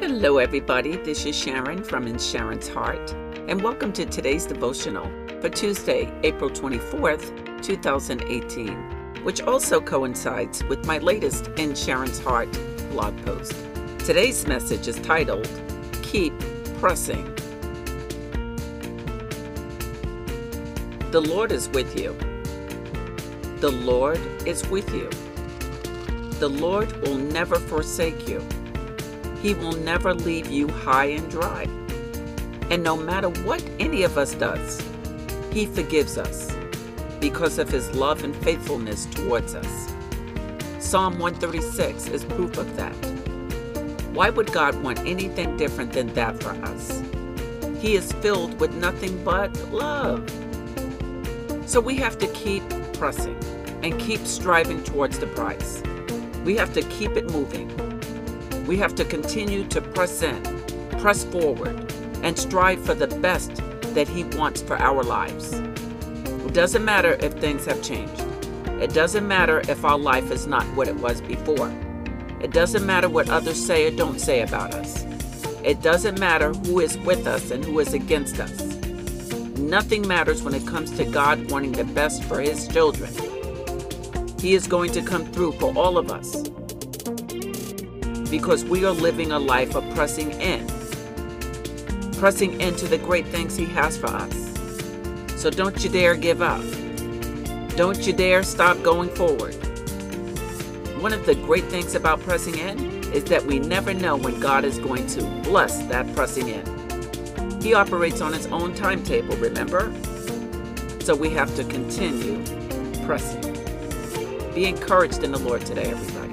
Hello, everybody. This is Sharon from In Sharon's Heart, and welcome to today's devotional for Tuesday, April 24th, 2018, which also coincides with my latest In Sharon's Heart blog post. Today's message is titled Keep Pressing. The Lord is with you. The Lord is with you. The Lord will never forsake you. He will never leave you high and dry. And no matter what any of us does, He forgives us because of His love and faithfulness towards us. Psalm 136 is proof of that. Why would God want anything different than that for us? He is filled with nothing but love. So we have to keep pressing and keep striving towards the prize. We have to keep it moving. We have to continue to press in, press forward, and strive for the best that He wants for our lives. It doesn't matter if things have changed. It doesn't matter if our life is not what it was before. It doesn't matter what others say or don't say about us. It doesn't matter who is with us and who is against us. Nothing matters when it comes to God wanting the best for His children. He is going to come through for all of us because we are living a life of pressing in, pressing into the great things He has for us. So don't you dare give up. Don't you dare stop going forward. One of the great things about pressing in is that we never know when God is going to bless that pressing in. He operates on his own timetable, remember? So we have to continue pressing. Be encouraged in the Lord today, everybody.